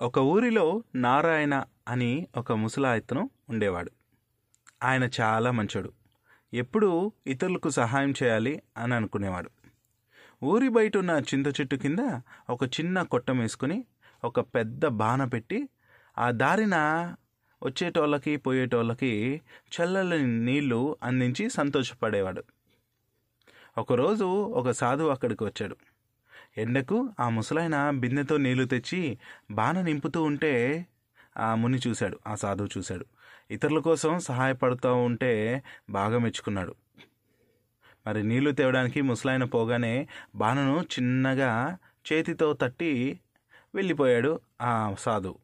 ఒక ఊరిలో నారాయణ అని ఒక ముసలాయతను ఉండేవాడు. ఆయన చాలా మంచోడు. ఎప్పుడూ ఇతరులకు సహాయం చేయాలి అని అనుకునేవాడు. ఊరి బయట ఉన్న చింత చెట్టు కింద ఒక చిన్న కొట్టం వేసుకుని ఒక పెద్ద బాణ పెట్టి ఆ దారిన వచ్చేటోళ్ళకి పోయేటోళ్ళకి చల్లని నీళ్ళు అందించి సంతోషపడేవాడు. ఒకరోజు ఒక సాధువు అక్కడికి వచ్చాడు. ఎండకు ఆ ముసలాయన బిందెతో నీళ్ళు తెచ్చి బాణ నింపుతూ ఉంటే ఆ ముని చూశాడు ఆ సాధువు చూశాడు. ఇతరుల కోసం సహాయపడుతూ ఉంటే బాగా మెచ్చుకున్నాడు. మరి నీళ్ళు తేవడానికి ముసలాయన పోగానే బాణను చిన్నగా చేతితో తట్టి వెళ్ళిపోయాడు ఆ సాధువు.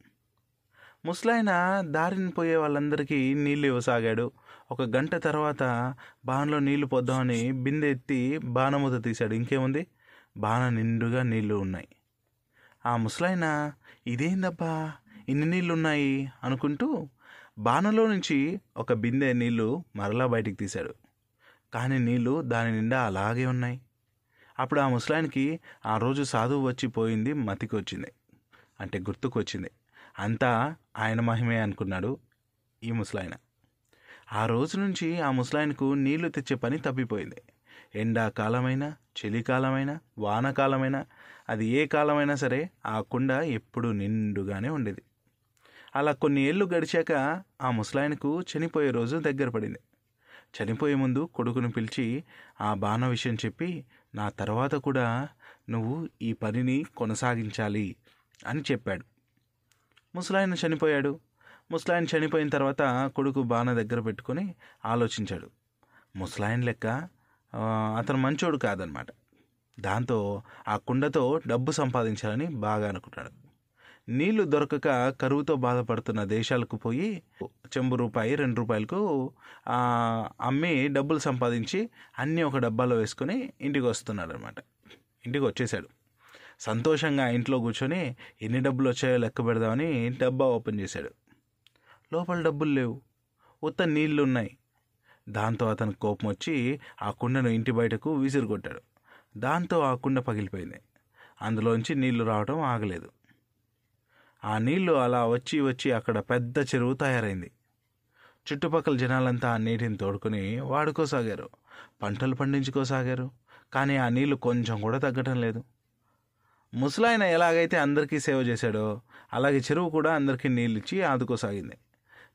ముసలాయన దారిని పోయే వాళ్ళందరికీ నీళ్ళు ఇవ్వసాగాడు. ఒక గంట తర్వాత బాణలో నీళ్ళు పొద్దామని బిందె ఎత్తి బాణమూత తీశాడు. ఇంకేముంది? బాణ నిండుగా నీళ్ళు ఉన్నాయి. ఆ ముసలాయన ఇదేందబ్బా? ఇన్ని నీళ్ళు ఉన్నాయి అనుకుంటూ బాణలో నుంచి ఒక బిందె నీళ్ళు మరలా బయటికి తీశాడు. కానీ నీళ్ళు దాని నిండా అలాగే ఉన్నాయి. అప్పుడు ఆ ముసలాయనకి ఆ రోజు సాధువు వచ్చి పోయింది మతికి వచ్చింది. అంటే గుర్తుకు వచ్చింది. అంతా ఆయన మహిమే అనుకున్నాడు ఈ ముసలాయన. ఆ రోజు నుంచి ఆ ముసలాయనకు నీళ్ళు తెచ్చే పని తప్పిపోయింది. ఎండాకాలమైనా చలికాలమైనా వానకాలమైనా అది ఏ కాలమైనా సరే ఆ కుండ ఎప్పుడూ నిండుగానే ఉండేది. అలా కొన్ని ఏళ్ళు గడిచాక ఆ ముసలాయనకు చనిపోయే రోజు దగ్గర పడింది. చనిపోయే ముందు కొడుకును పిలిచి ఆ బాణ విషయం చెప్పి నా తర్వాత కూడా నువ్వు ఈ పనిని కొనసాగించాలి అని చెప్పాడు. ముసలాయన చనిపోయాడు. ముసలాయన చనిపోయిన తర్వాత కొడుకు బాణ దగ్గర పెట్టుకొని ఆలోచించాడు. ముసలాయన లెక్క అతను మంచోడు కాదనమాట. దాంతో ఆ కుండతో డబ్బు సంపాదించాలని బాగా అనుకున్నాడు నీళ్ళు దొరకక కరువుతో బాధపడుతున్న దేశాలకు పోయి చెంబు రూపాయి రెండు రూపాయలకు అమ్మి డబ్బులు సంపాదించి అన్నీ ఒక డబ్బాలో వేసుకొని ఇంటికి వస్తున్నాడు అనమాట ఇంటికి వచ్చేసాడు సంతోషంగా ఇంట్లో కూర్చొని ఎన్ని డబ్బులు వచ్చాయో లెక్క పెడదామని డబ్బా ఓపెన్ చేశాడు. లోపల డబ్బులు లేవు. ఉత్త నీళ్ళు ఉన్నాయి దాంతో అతను కోపం వచ్చి ఆ కుండను ఇంటి బయటకు విసిరుకొట్టాడు దాంతో ఆ కుండ పగిలిపోయింది. అందులోంచి నీళ్ళు రావడం ఆగలేదు. ఆ నీళ్ళు అలా వచ్చి వచ్చి అక్కడ పెద్ద చెరువు తయారైంది. చుట్టుపక్కల జనాలంతా ఆ నీటిని తోడుకొని వాడుకోసాగారు. పంటలు పండించుకోసాగారు. కానీ ఆ నీళ్ళు కొంచెం కూడా తగ్గటం లేదు. ముసలాయన ఎలాగైతే అందరికీ సేవ చేశాడో అలాగే చెరువు కూడా అందరికీ నీళ్ళు ఇచ్చి ఆదుకోసాగింది.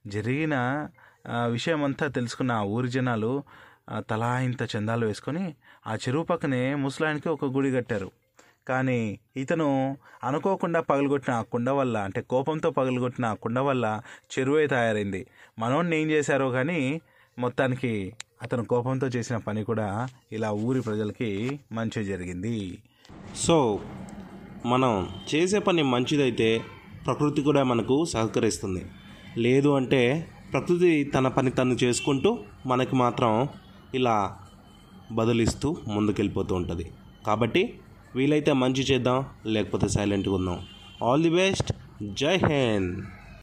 జరిగిన విషయమంతా తెలుసుకున్న ఆ ఊరి జనాలు తలా ఇంత చందాలు వేసుకొని ఆ చెరువు పక్కనే ముసలాయనికి ఒక గుడి కట్టారు. కానీ ఇతను అనుకోకుండా పగలగొట్టిన ఆ కుండ వల్ల అంటే కోపంతో పగలగొట్టిన ఆ కుండ వల్ల చెరువే తయారైంది. మనోడిని ఏం చేశారో కానీ మొత్తానికి అతను కోపంతో చేసిన పని కూడా ఇలా ఊరి ప్రజలకి మంచి జరిగింది. సో మనం చేసే పని మంచిదైతే ప్రకృతి కూడా మనకు సహకరిస్తుంది. లేదు అంటే ప్రకృతి తన పని తను చేసుకుంటూ మనకి మాత్రం ఇలా బదులిస్తూ ముందుకెళ్ళిపోతూ ఉంటుంది. కాబట్టి వీలైతే మంచి చేద్దాం లేకపోతే సైలెంట్గా ఉందాం. ఆల్ ది బెస్ట్ జై హింద్.